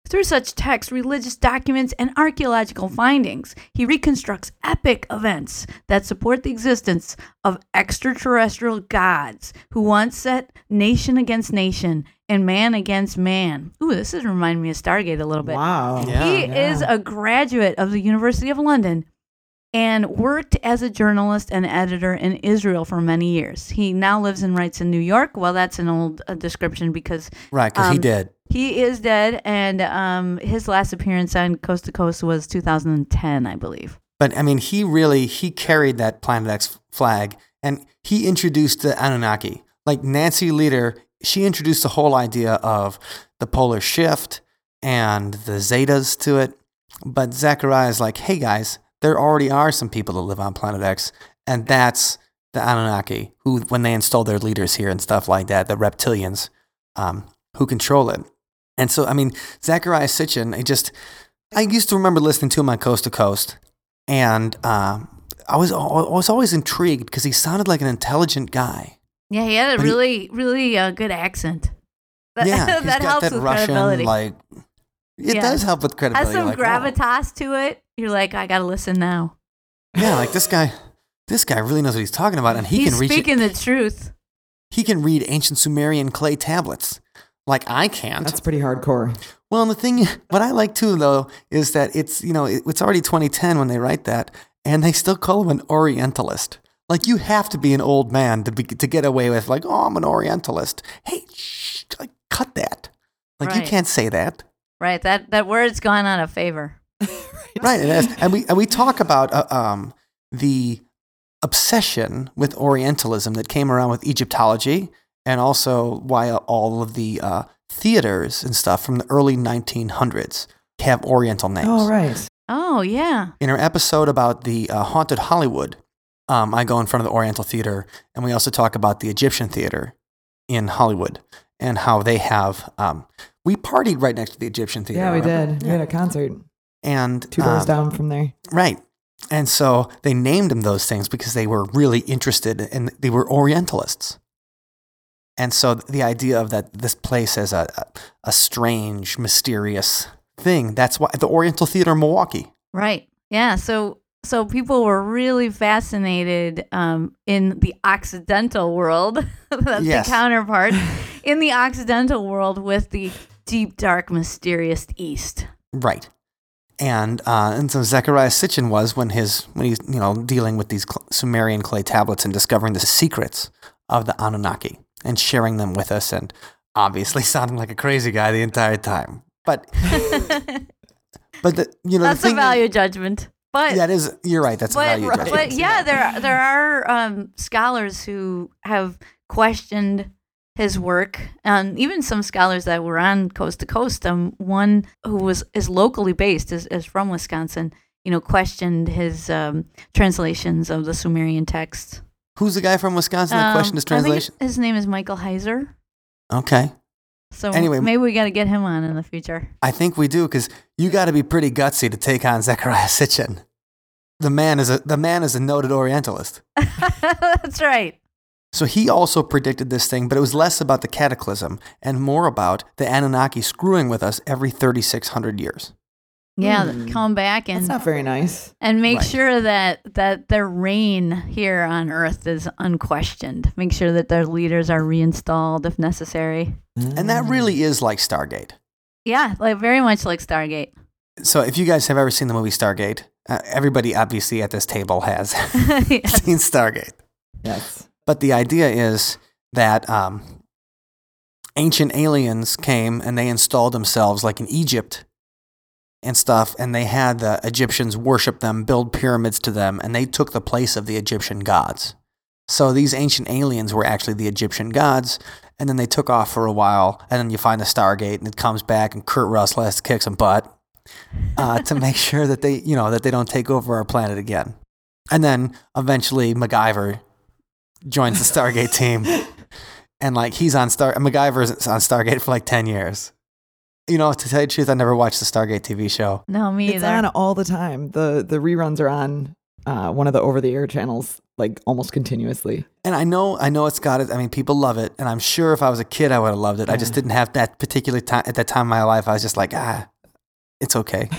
Through such texts, religious documents, and archaeological findings, he reconstructs epic events that support the existence of extraterrestrial gods who once set nation against nation and man against man. Ooh, this is reminding me of Stargate a little bit. Wow. Yeah. He Yeah. is a graduate of the University of London and worked as a journalist and editor in Israel for many years. He now lives and writes in New York. Well, that's an old uh, description because Right, because he Um, did. he is dead, and um, his last appearance on Coast to Coast was 2010, I believe. But I mean, he really he carried that Planet X flag, and he introduced the Anunnaki. Like Nancy Lieder, she introduced the whole idea of the polar shift and the Zetas to it. But Zecharia is like, hey guys, there already are some people that live on Planet X, and that's the Anunnaki, who when they install their leaders here and stuff like that, the reptilians, um, who control it. And so, I mean, Zecharia Sitchin, I just, I used to remember listening to him on Coast to Coast, and um, I was I was always intrigued because he sounded like an intelligent guy. Yeah, he had a But he- really, really uh, good accent. That, yeah, that he's got helps that with Russian credibility. like. It Yeah. does help with credibility. Has some like, gravitas to it. You're like, I gotta listen now. Yeah, like this guy. This guy really knows what he's talking about, and he He's can read. speaking the truth. He can read ancient Sumerian clay tablets, like I can't. That's pretty hardcore. Well, and the thing, what I like too, though, is that it's you know it's already 2010 when they write that, and they still call him an Orientalist. Like you have to be an old man to be to get away with like, oh, I'm an Orientalist. Hey, shh, like, cut that. Like you can't say that, Right. That that word's gone out of favor. right? It is. And we and we talk about uh, um the obsession with Orientalism that came around with Egyptology, and also why all of the uh, theaters and stuff from the early 1900s have Oriental names. Oh, right. Oh yeah. in our episode about the uh, haunted Hollywood, um, I go in front of the Oriental Theater, and we also talk about the Egyptian Theater in Hollywood and how they have. Um, we partied right next to the Egyptian Theater. Yeah, we remember? did. We had a concert And two doors um, down from there. right, and so they named them those things because they were really interested and they were Orientalists. And so the idea of that this place as a, a a strange, mysterious thing. That's why the Oriental Theater in Milwaukee. Right. Yeah. So so people were really fascinated um, in the Occidental world. That's Yes. the counterpart in the Occidental world with the deep, dark, mysterious East. Right. And uh, and so Zecharia Sitchin was when his when he's you know dealing with these Sumerian clay tablets and discovering the secrets of the Anunnaki and sharing them with us and obviously sounding like a crazy guy the entire time. But but the you know That's the a value judgment. But it is. You're right. That's a but, value but judgment. yeah, there there are um, scholars who have questioned his work, and even some scholars that were on Coast to Coast. Um, one who was is locally based is, is from Wisconsin, you know, questioned his um, translations of the Sumerian texts. Who's the guy from Wisconsin that Um, questioned his I think translation? his name is Michael Heiser. Okay. So Anyway- maybe we got to get him on in the future. I think we do because you got to be pretty gutsy to take on Zecharia Sitchin. The man is a the man is a noted Orientalist. That's right. So he also predicted this thing, but it was less about the cataclysm and more about the Anunnaki screwing with us every 3,600 years. Yeah, Hmm. come back That's and not very nice. and make Right. sure that that their reign here on Earth is unquestioned. Make sure that their leaders are reinstalled if necessary. And that really is like Stargate. Yeah, like very much like Stargate. So if you guys have ever seen the movie Stargate, uh, everybody obviously at this table has Yes. seen Stargate. Yes. But the idea is that um, ancient aliens came and they installed themselves like in Egypt and stuff, and they had the Egyptians worship them, build pyramids to them, and they took the place of the Egyptian gods. So these ancient aliens were actually the Egyptian gods, and then they took off for a while, and then you find the Stargate, and it comes back, and Kurt Russell has to kick some butt uh, to make sure that they, you know, that they don't take over our planet again. And then eventually MacGyver joins the Stargate team, and like he's on Star MacGyver's on Stargate for like ten years. You know, to tell you the truth, I never watched the Stargate TV show. No, me It's either. on all the time. The the reruns are on uh, one of the over the air channels like almost continuously. And I know, I know it's got it. I mean, people love it, and I'm sure if I was a kid, I would have loved it. I just didn't have that particular time at that time in my life. I was just like, ah, it's okay.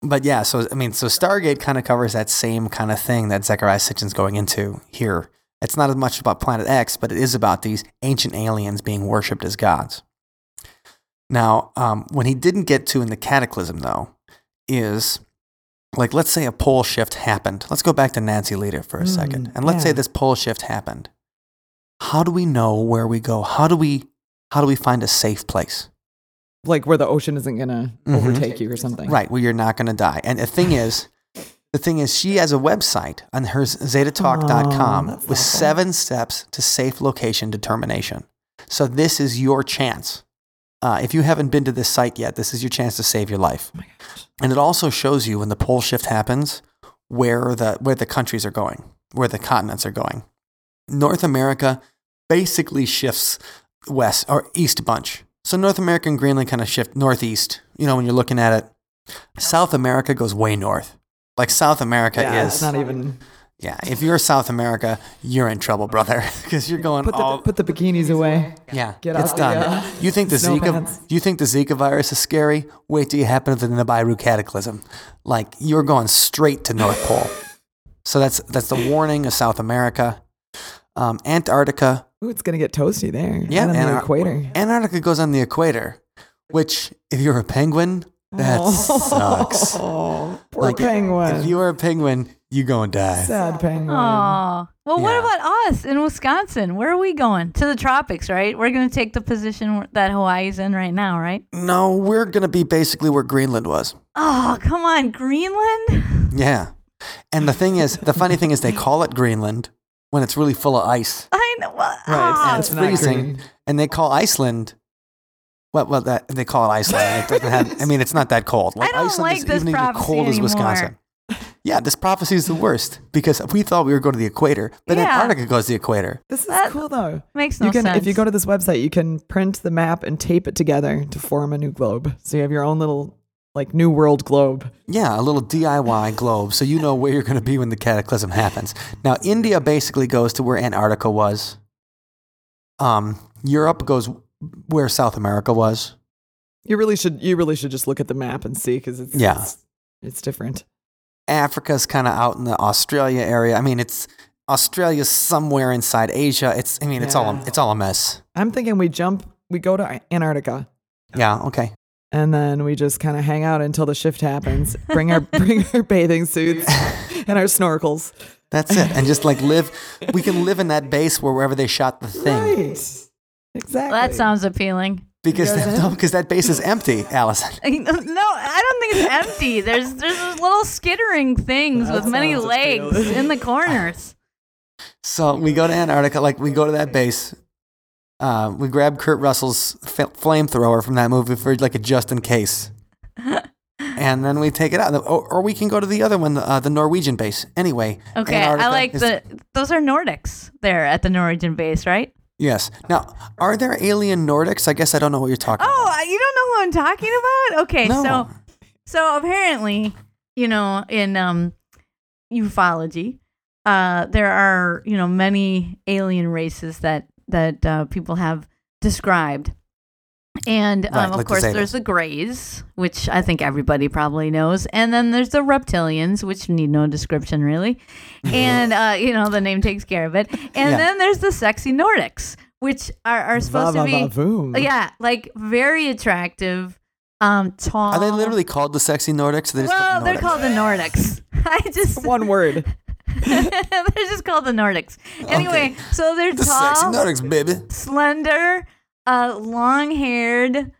But yeah, so I mean, so Stargate kind of covers that same kind of thing that Zecharia Sitchin's going into here. It's not as much about Planet X, but it is about these ancient aliens being worshipped as gods. Now, um, when he didn't get to in the Cataclysm, though, is like let's say a pole shift happened. Let's go back to Nancy Lieder for a Mm, second, and let's say this pole shift happened. How do we know where we go? How do we how do we find a safe place? Like where the ocean isn't gonna Mhm. overtake you or something. Right, where you're not going to die. And the thing is, the thing is, she has a website on her zetatalk.com that's with seven steps to safe location determination. So this is your chance. Uh, if you haven't been to this site yet, this is your chance to save your life. Oh. And it also shows you when the pole shift happens where the where the countries are going, where the continents are going. North America basically shifts west or east a bunch. So North America and Greenland kind of shift northeast, you know, when you're looking at it. South America goes way north. Like South America Yeah, is it's not even yeah, if you're South America, you're in trouble, brother, because you're going put the all put the bikinis away. yeah, Get it's out done. the, you think the snow Zika? pants. You think the Zika virus is scary? Wait till you happen to the Nibiru cataclysm. Like you're going straight to North Pole. So that's that's the warning of South America. Um, Antarctica. Ooh, it's gonna get toasty there. Yeah, on the equator. Antarctica goes on the equator, which if you're a penguin, that oh. sucks. Oh, poor Like, penguin. If you are a penguin, you go and die. Sad penguin. Oh, well, what about us in Wisconsin? Where are we going? To the tropics, right? We're going to take the position that Hawaii's in right now, right? No, we're gonna be basically where Greenland was. Oh, come on, Greenland? Yeah. And the thing is, the funny thing is, they call it Greenland when it's really full of ice. I know. Well, Right, and it's not freezing, green. and they call Iceland. Well, well, that they call it Iceland. It doesn't have, I mean, it's not that cold. I don't Iceland like is this even as prophecy cold as anymore. Wisconsin. Yeah, this prophecy is the worst because we thought we were going to the equator, but Yeah. Antarctica goes to the equator. This is That cool though. makes no you can sense. if you go to this website, you can print the map and tape it together to form a new globe. So you have your own little like new world globe. Yeah, a little DIY globe, so you know where you're going to be when the cataclysm happens. Now, India basically goes to where Antarctica was. Um, Europe goes where South America was. You really should you really should just look at the map and see because it's Yeah. it's, it's different. Africa's kind of out in the Australia area. I mean, it's Australia's somewhere inside Asia. It's I mean, it's all Yeah. it's all a mess. I'm thinking we jump, we go to Antarctica, Yeah, okay. and then we just kind of hang out until the shift happens. Bring our bring our bathing suits and our snorkels. That's it. And just like live we can live in that base where wherever they shot the thing. Right. Exactly. that sounds appealing. Because that, no, because that base is empty, Allison. No, I don't think it's empty. There's there's little skittering things That with many legs appealing. in the corners. So we go to Antarctica, like we go to that base. Uh, we grab Kurt Russell's f- flamethrower from that movie for like a just in case. and then we take it out, or, or we can go to the other one, the, uh, the Norwegian base. Anyway, Okay, I like is- the. Those are Nordics there at the Norwegian base, right? Yes. Now, are there alien Nordics? I guess I don't know what you're talking about. Oh, you don't know who I'm talking about? Okay, No. so so apparently, you know, in um ufology, uh there are, you know, many alien races that that uh, people have described. And um, Right, of like course, Zetas. there's the Greys, which I think everybody probably knows, and then there's the Reptilians, which need no description really, and uh, you know the name takes care of it. And Yeah. then there's the sexy Nordics, which are, are supposed to be yeah, like very attractive, um, tall. Are they literally called the sexy Nordics? They just Well, called they're called the Nordics. I just One word. they're just called the Nordics. Anyway, so they're the sexy tall, Nordics, baby. slender, uh, long-haired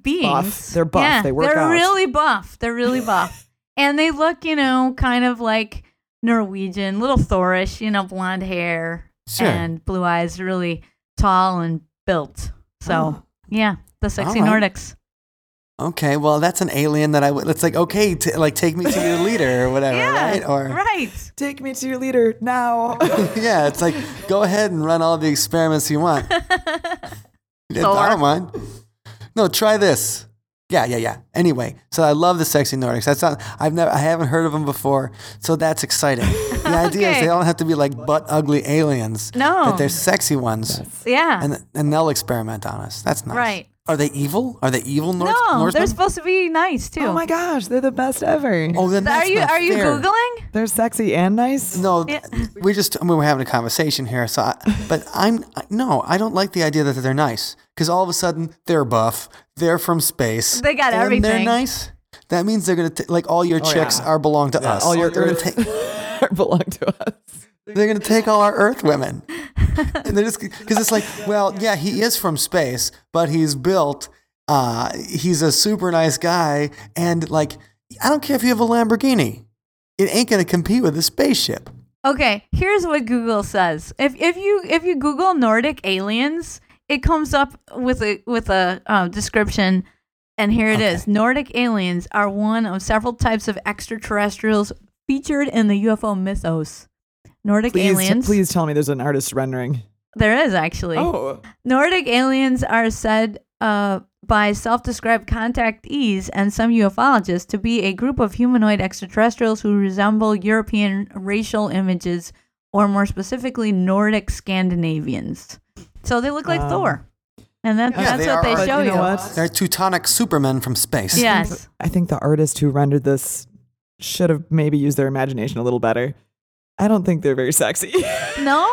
beings. Buff. They're buff. Yeah, They work They're out. really buff. They're really buff, and they look, you know, kind of like Norwegian, little Thorish, you know, blonde hair Sure. and blue eyes, really tall and built. So Oh. yeah, the sexy right. Nordics. Okay, well, that's an alien that I would. It's like okay, t- like take me to your leader or whatever, Yeah, right? Or right. Take me to your leader now. yeah, it's like go ahead and run all the experiments you want. Yeah, I don't mind. No, try this. Yeah, yeah, yeah. Anyway, so I love the sexy Nordics. That's not. I've never. I haven't heard of them before, so that's exciting. The idea is they don't have to be like butt ugly aliens. No. that they're sexy ones, Yeah. and and they'll experiment on us. That's nice. Right. Are they evil? Are they evil North? no, Norsemen? they're supposed to be nice too. oh my gosh, they're the best ever. Oh, then that's are you not are you fair. googling? They're sexy and nice. No, Yeah. we just I mean, we're having a conversation here. So, I, but I'm no, I don't like the idea that they're nice because all of a sudden they're buff, they're from space, They got and They're everything. nice. That means they're gonna t- like all your oh, chicks yeah. are belong to us. all your they're gonna, Earth- take, belong to us. They're gonna take all our Earth women, and they're just because it's like, well, yeah, he is from space, but he's built. Uh, he's a super nice guy, and like, I don't care if you have a Lamborghini, it ain't gonna compete with a spaceship. Okay, here's what Google says. If if you if you Google Nordic aliens, it comes up with a with a uh, description, and here it is: Nordic aliens are one of several types of extraterrestrials featured in the UFO mythos. Nordic Please, aliens. please tell me there's an artist rendering. There is actually. Oh, Nordic aliens are said uh, by self described contactees and some ufologists to be a group of humanoid extraterrestrials who resemble European racial images, or more specifically, Nordic Scandinavians. So they look like Um, Thor. And that, Yeah, that's they what they are. But show you you. know what? They're Teutonic supermen from space. Yes. I think the artist who rendered this should have maybe used their imagination a little better. I don't think they're very sexy. No?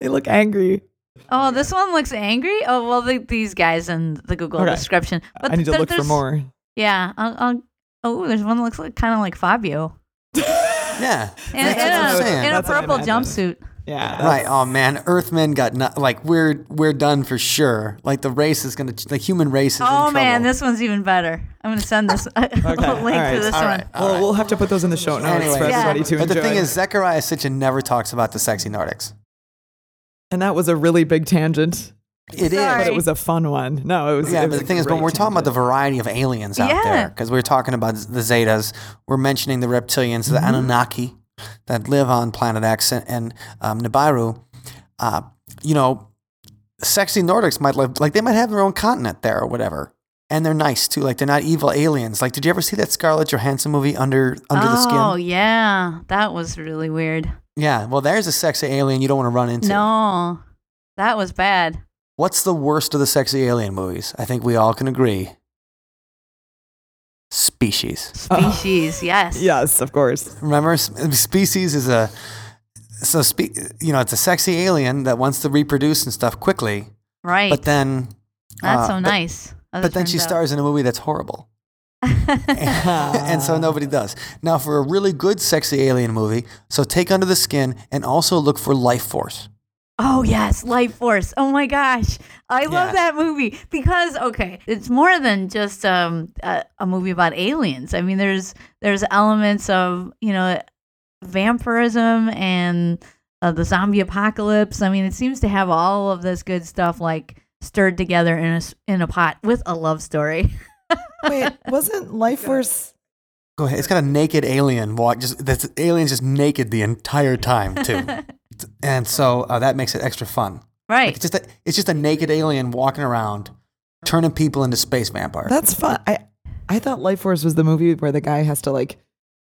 they look angry. Oh, this one looks angry? Oh, well, the, these guys in the Google Okay. description. But I need to there- look for more. Yeah. I'll, I'll, oh, there's one that looks like, kind of like Fabio. Yeah. In, in a, in a That's what I purple jumpsuit. Yeah. Right. Oh man, Earthmen got not, like we're we're done for sure. Like the race is gonna the human race is in Oh trouble. man, this one's even better. I'm gonna send this a link all to this all one. right. Well, we'll have to put those in the show notes Anyway. for Yeah. everybody to But enjoy. the thing is, Zecharia Sitchin never talks about the sexy Nordics. and that was a really big tangent, It is. Sorry. but it was a fun one. No, it was. Yeah, it but the a thing is, but we're talking about the variety of aliens out Yeah. there because we're talking about the Zetas. We're mentioning the reptilians, the mm-hmm. Anunnaki that live on Planet X and, and um, Nibiru. Uh, you know, sexy Nordics might live like they might have their own continent there or whatever, and they're nice too. Like they're not evil aliens. Like, did you ever see that Scarlett Johansson movie Under Under the skin? oh yeah, that was really weird. Yeah. Well, there's a sexy alien you don't want to run into. No, that was bad. What's the worst of the sexy alien movies? I think we all can agree. Species. Species, yes. Yes, of course. Remember, Species is a so spe- you know it's a sexy alien that wants to reproduce and stuff quickly, Right. but then that's uh, so nice. as But, then she out. stars in a movie that's horrible, and so nobody does. Now, for a really good sexy alien movie, so take Under the Skin and also look for Life Force. Oh yes, Life Force. Oh my gosh, I love Yeah. that movie because okay, it's more than just um a, a movie about aliens. I mean, there's there's elements of you know vampirism and uh, the zombie apocalypse. I mean, it seems to have all of this good stuff like stirred together in a s- in a pot with a love story. Wait, wasn't Life Force? Go ahead. It's got a naked alien walk. Just that's alien's just naked the entire time too, and so uh, that makes it extra fun. right. It's just a, it's just a naked alien walking around, turning people into space vampires. That's fun. I I thought Life Force was the movie where the guy has to like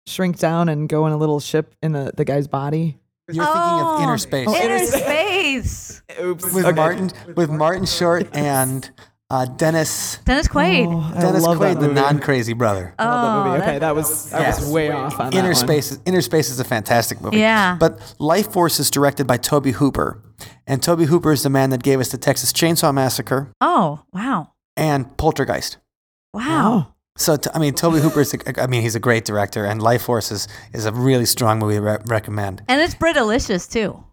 shrink down and go in a little ship in the, the guy's body. You're thinking of Oh, inner space Oh, Inner Inner space. Oops. with Martin with Martin Short and uh, Dennis Dennis Quaid. Oh, Dennis love that Quaid, the non-crazy brother. I love that Oh, movie. Okay, that- that was I Yes. was way off on Inner that one. Space, is, Inner Space is a fantastic movie. Yeah. But Life Force is directed by Tobe Hooper, and Tobe Hooper is the man that gave us the Texas Chainsaw Massacre Oh, wow. and Poltergeist. Wow. Oh, So I mean, Tobe Hooper is, a, I mean, he's a great director, and Life Force is, is a really strong movie to re- recommend. And it's Britalicious too.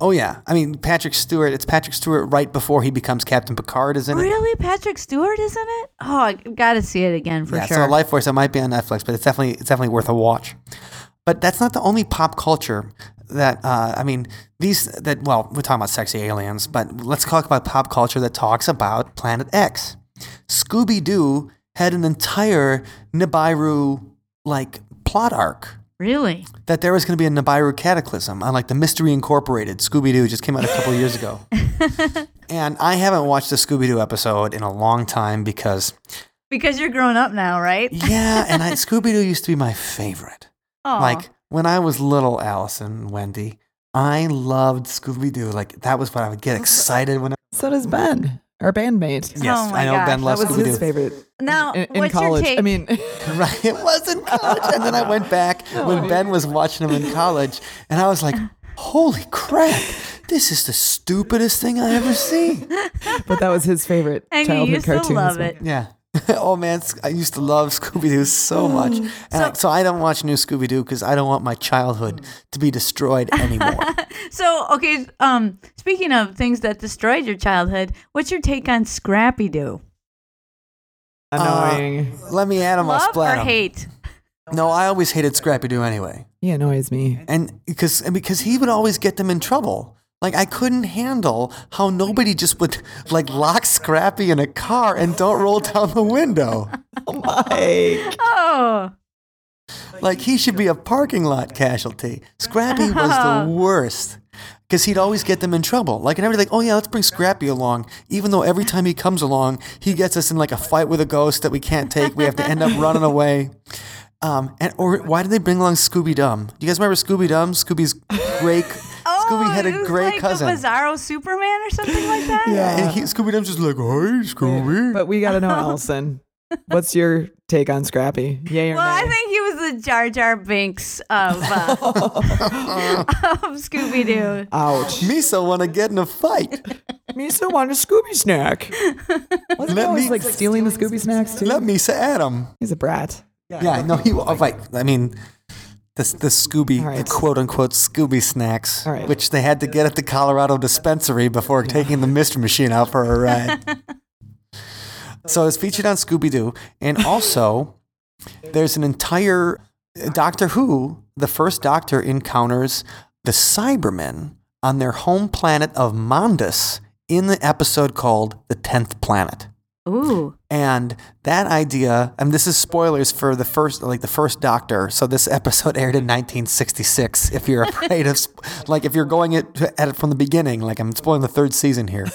Oh yeah, I mean Patrick Stewart. It's Patrick Stewart right before he becomes Captain Picard, isn't it? Really? Patrick Stewart isn't it? Oh, I got to see it again for yeah, sure. so Life Force, it might be on Netflix, but it's definitely it's definitely worth a watch. But that's not the only pop culture that uh, I mean these that well we're talking about sexy aliens, but let's talk about pop culture that talks about Planet X. Scooby Doo had an entire Nibiru like plot arc really? that there was going to be a Nibiru cataclysm on like the Mystery Incorporated. Scooby Doo just came out a couple years ago. and I haven't watched a Scooby Doo episode in a long time because, Because you're grown up now, right? yeah, and I, Scooby Doo used to be my favorite. Oh, Like when I was little, Allison, Wendy, I loved Scooby Doo. Like that was what I would get excited when. I, so does Ben, our bandmate. yes, Oh I know gosh, Ben That was Scooby his favorite. Now, in, in what's your college. take- I mean, Right, it was in college, and then I went back when oh. Ben was watching him in college, and I was like, "Holy crap! This is the stupidest thing I ever seen." but that was his favorite and childhood used to cartoon. love it. Yeah. oh man, I used to love Scooby Doo so much, and I, so I don't watch new Scooby Doo because I don't want my childhood to be destroyed anymore. So, okay, um, speaking of things that destroyed your childhood, what's your take on Scrappy Doo? Annoying. Let me add 'em, I'll Love splat or 'em. hate? No, I always hated Scrappy Doo anyway, he annoys me. and because and because he would always get them in trouble. Like I couldn't handle how nobody just would like lock Scrappy in a car and don't roll down the window. Mike. Oh, Like he should be a parking lot casualty. Scrappy was the worst because he'd always get them in trouble. Like, and everybody's like, "Oh yeah, let's bring Scrappy along," even though every time he comes along, he gets us in like a fight with a ghost that we can't take. We have to end up running away. Um, and or why did they bring along Scooby Dum? Do you guys remember Scooby Dum? Scooby's great. Oh, Scooby had a was great like cousin. the Bizarro Superman or something like that. yeah, and he, Scooby Dum's just like, "Hey, Scooby." But we got to know, Allison. What's your take on Scrappy? Yay or Well, I think he was the Jar Jar Binks of, uh, of Scooby Doo. Ouch. Mesa want to get in a fight. Me still want a Scooby snack. Wasn't he Let always me- like stealing the Scooby snacks too? Let Mesa at him. He's a brat. Yeah, yeah no, he. oh, Like, I mean, the the Scooby, right. the quote unquote Scooby snacks, right. which they had to get at the Colorado dispensary before taking the Mystery Machine out for a ride. so it's featured on Scooby Doo, and also there's an entire uh, Doctor Who. The first Doctor encounters the Cybermen on their home planet of Mondus in the episode called "The Tenth Planet." Ooh. And that idea, and this is spoilers for the first, like the first Doctor. So this episode aired in 1966. If you're afraid of, like, if you're going it, at it from the beginning, like I'm spoiling the third season here.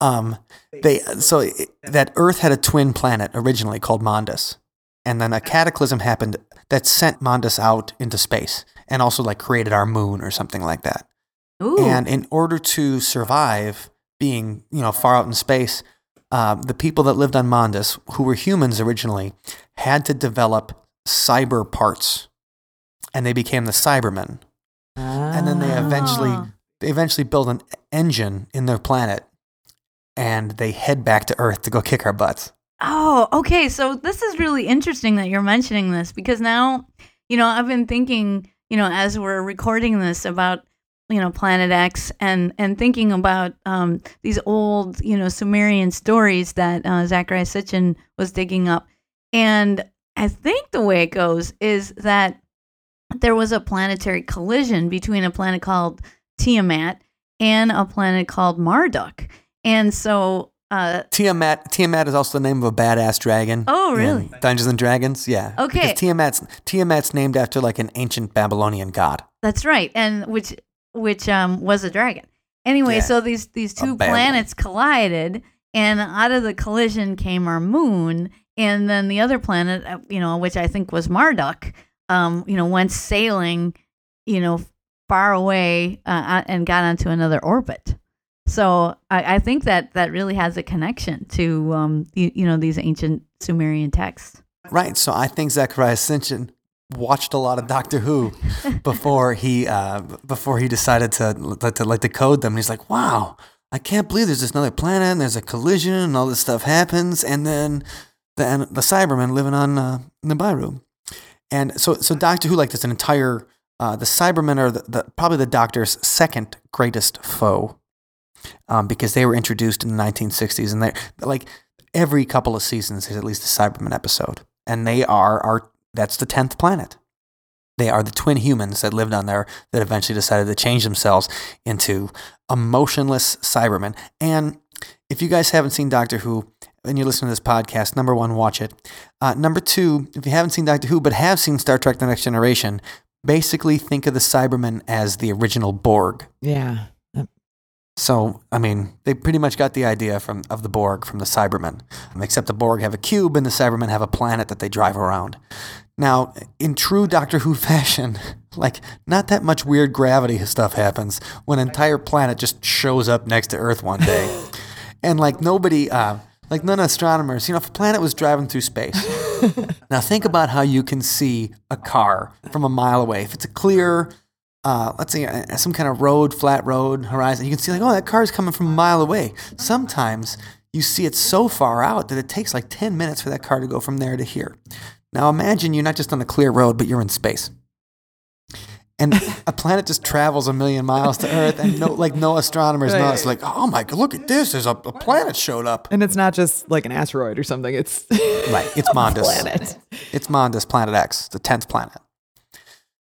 Um, they so it, that Earth had a twin planet originally called Mondus, and then a cataclysm happened that sent Mondus out into space, and also like created our moon or something like that. Ooh. And in order to survive being, you know, far out in space, uh, the people that lived on Mondus, who were humans originally, had to develop cyber parts, and they became the Cybermen. And then they eventually, Ah. they eventually build an engine in their planet, and they head back to Earth to go kick our butts. Oh, okay. So this is really interesting that you're mentioning this because now, you know, I've been thinking, you know, as we're recording this about, you know, Planet X and and thinking about um, these old, you know, Sumerian stories that uh, Zecharia Sitchin was digging up, and I think the way it goes is that there was a planetary collision between a planet called Tiamat and a planet called Marduk. And so Uh, Tiamat. Tiamat is also the name of a badass dragon. Oh, really? Dungeons and Dragons. Yeah. Okay. Because Tiamat's Tiamat's named after like an ancient Babylonian god. That's right, and which which um was a dragon. Anyway, Yeah. so these these two bad one. planets collided, and out of the collision came our moon, and then the other planet, uh, you know, which I think was Marduk, um, you know, went sailing, you know, far away uh, uh, and got onto another orbit. So I, I think that that really has a connection to um you, you know these ancient Sumerian texts. Right. So I think Zecharia Sitchin watched a lot of Doctor Who before he uh, before he decided to to like to code them. And he's like, wow, I can't believe there's this another planet and there's a collision and all this stuff happens, and then the the Cybermen living on uh, Nibiru. And so so Doctor Who like this an entire uh, the Cybermen are the, the probably the Doctor's second greatest foe. Um, because they were introduced in the 1960s, and they're like every couple of seasons is at least a Cyberman episode, and they are our that's the tenth planet. They are the twin humans that lived on there that eventually decided to change themselves into emotionless Cybermen. And if you guys haven't seen Doctor Who and you're listening to this podcast, number one, watch it. Uh, number two, if you haven't seen Doctor Who but have seen Star Trek: The Next Generation, basically think of the Cybermen as the original Borg. Yeah. So, I mean, they pretty much got the idea from of the Borg from the Cybermen, except the Borg have a cube and the Cybermen have a planet that they drive around. Now, in true Doctor Who fashion, like not that much weird gravity stuff happens when an entire planet just shows up next to Earth one day, and like nobody, uh, like none astronomers, you know, if a planet was driving through space. now think about how you can see a car from a mile away. If it's a clear uh, let's say uh, some kind of road, flat road, horizon, you can see like, oh, that car is coming from a mile away. Sometimes you see it so far out that it takes like 10 minutes for that car to go from there to here. Now imagine you're not just on a clear road, but you're in space. And a planet just travels a million miles to Earth, and no, like no astronomers know. It's like, oh my god, look at this! There's a, a planet showed up. And it's not just like an asteroid or something. It's Right, it's Mondus. planet. It's Mondus, Planet X, the tenth planet.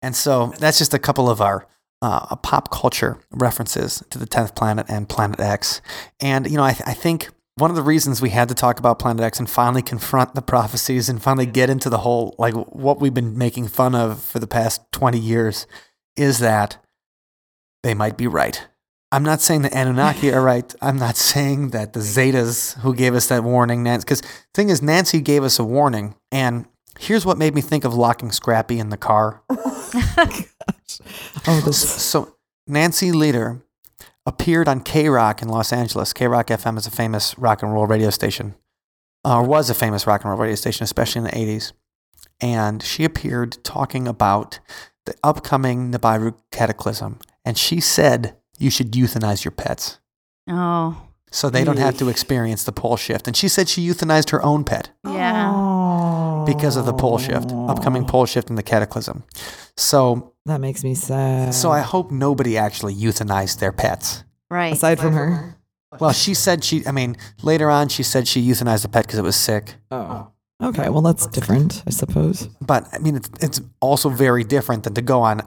And so that's just a couple of our uh, pop culture references to the tenth planet and Planet X. And you know, I, th- I think one of the reasons we had to talk about Planet X and finally confront the prophecies and finally get into the whole like what we've been making fun of for the past twenty years is that they might be right. I'm not saying the Anunnaki are right. I'm not saying that the Zetas who gave us that warning, Nancy, because thing is, Nancy gave us a warning, and here's what made me think of locking Scrappy in the car. Oh, this. So Nancy Lieder appeared on KROQ in Los Angeles. KROQ FM is a famous rock and roll radio station, or was a famous rock and roll radio station, especially in the 80s. And she appeared talking about the upcoming Nibiru cataclysm. And she said you should euthanize your pets Oh, so they don't have to experience the pole shift. And she said she euthanized her own pet yeah. because of the pole shift, upcoming pole shift in the cataclysm. So, That makes me sad. so I hope nobody actually euthanized their pets. Right. aside from her. Well, she said she. I mean, later on, she said she euthanized the pet because it was sick. Oh. Okay, well that's different, I suppose. But I mean, it's it's also very different than to go on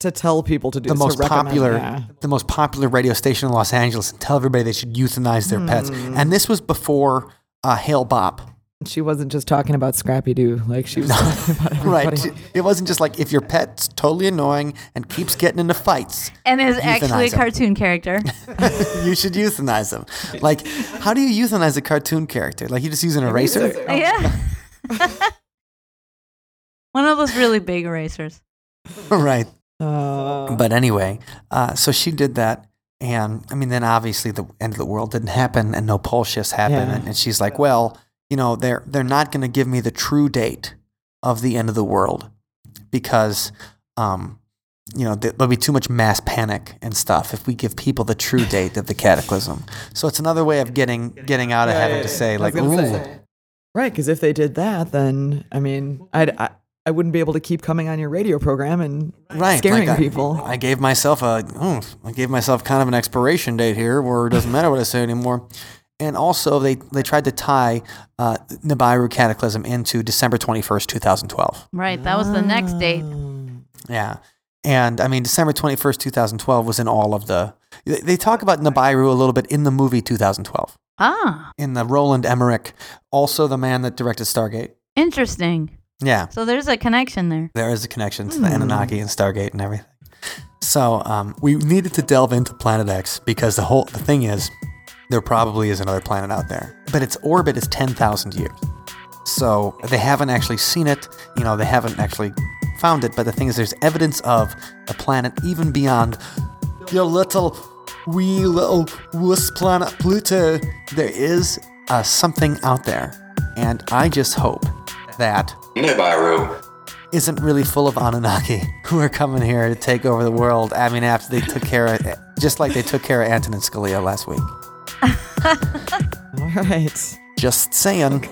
To tell people to do the most popular yeah. the most popular radio station in Los Angeles and tell everybody they should euthanize their pets. Hmm. And this was before uh, Hale-Bopp. She wasn't just talking about Scrappy Doo, like she was talking about everybody. Right. It wasn't just like if your pet's totally annoying and keeps getting into fights, and is actually a Euthanize 'em. cartoon character. you should euthanize them. Like, how do you euthanize a cartoon character? Like, you just use an eraser? yeah. One of those really big erasers. right. Uh, But anyway, uh, so she did that. And I mean, then obviously the end of the world didn't happen and no pole shifts happened. Yeah. And, and she's like, well, you know, they're, they're not going to give me the true date of the end of the world because, um, you know, there- there'll be too much mass panic and stuff if we give people the true date of the cataclysm. So it's another way of getting getting out of having to say like, say. right, because if they did that, then I mean, I'd, I I wouldn't be able to keep coming on your radio program and right, scaring like I- people. I gave myself a, oh, I gave myself kind of an expiration date here, where it doesn't matter what I say anymore. And also, they they tried to tie uh, Nibiru Cataclysm into December twenty first, two thousand twelve. Right. That was the next date. Yeah, and I mean December twenty first, two thousand twelve was in all of the. They they talk about Nibiru a little bit in the movie two thousand twelve. Ah, in the Roland Emmerich, also the man that directed Stargate. interesting. Yeah, So there's a connection there. there is a connection to the Anunnaki and Stargate and everything. So um, we needed to delve into Planet X because the whole the thing is there probably is another planet out there, but its orbit is ten thousand years. So they haven't actually seen it. You know, they haven't actually found it. But the thing is, there's evidence of a planet even beyond your little wee little wuss planet Pluto. There is uh, something out there, and I just hope that Nibiru. isn't really full of Anunnaki who are coming here to take over the world. I mean, after they took care of, just like they took care of Antonin Scalia last week. All right. Just saying.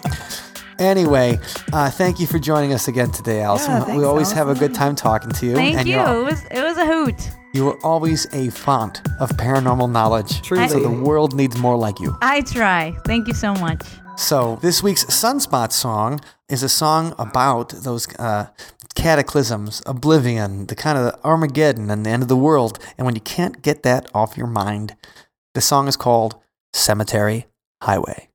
Anyway, uh, thank you for joining us again today, Allison. Yeah, we thanks, always have a good time talking to you. Thank and you. You're, It was it was a hoot. you are always a font of paranormal knowledge. Truly. So the world needs more like you. I try. Thank you so much. So this week's Sunspot song is a song about those uh, cataclysms, oblivion, the kind of Armageddon and the end of the world. And when you can't get that off your mind, the song is called Cemetery Highway.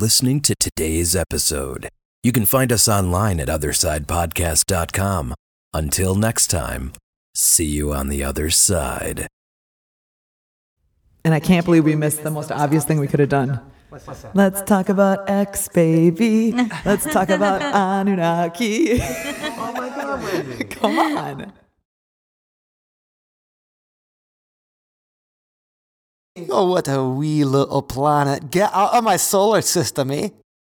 Listening to today's episode. You can find us online at othersidepodcast.com. Until next time, see you on the other side. And I can't believe we missed the most obvious thing we could have done. Let's talk about X, baby. Let's talk about Anunnaki. oh my God. on with me. Come on. Oh, what a wee little planet. Get out of my solar system, eh?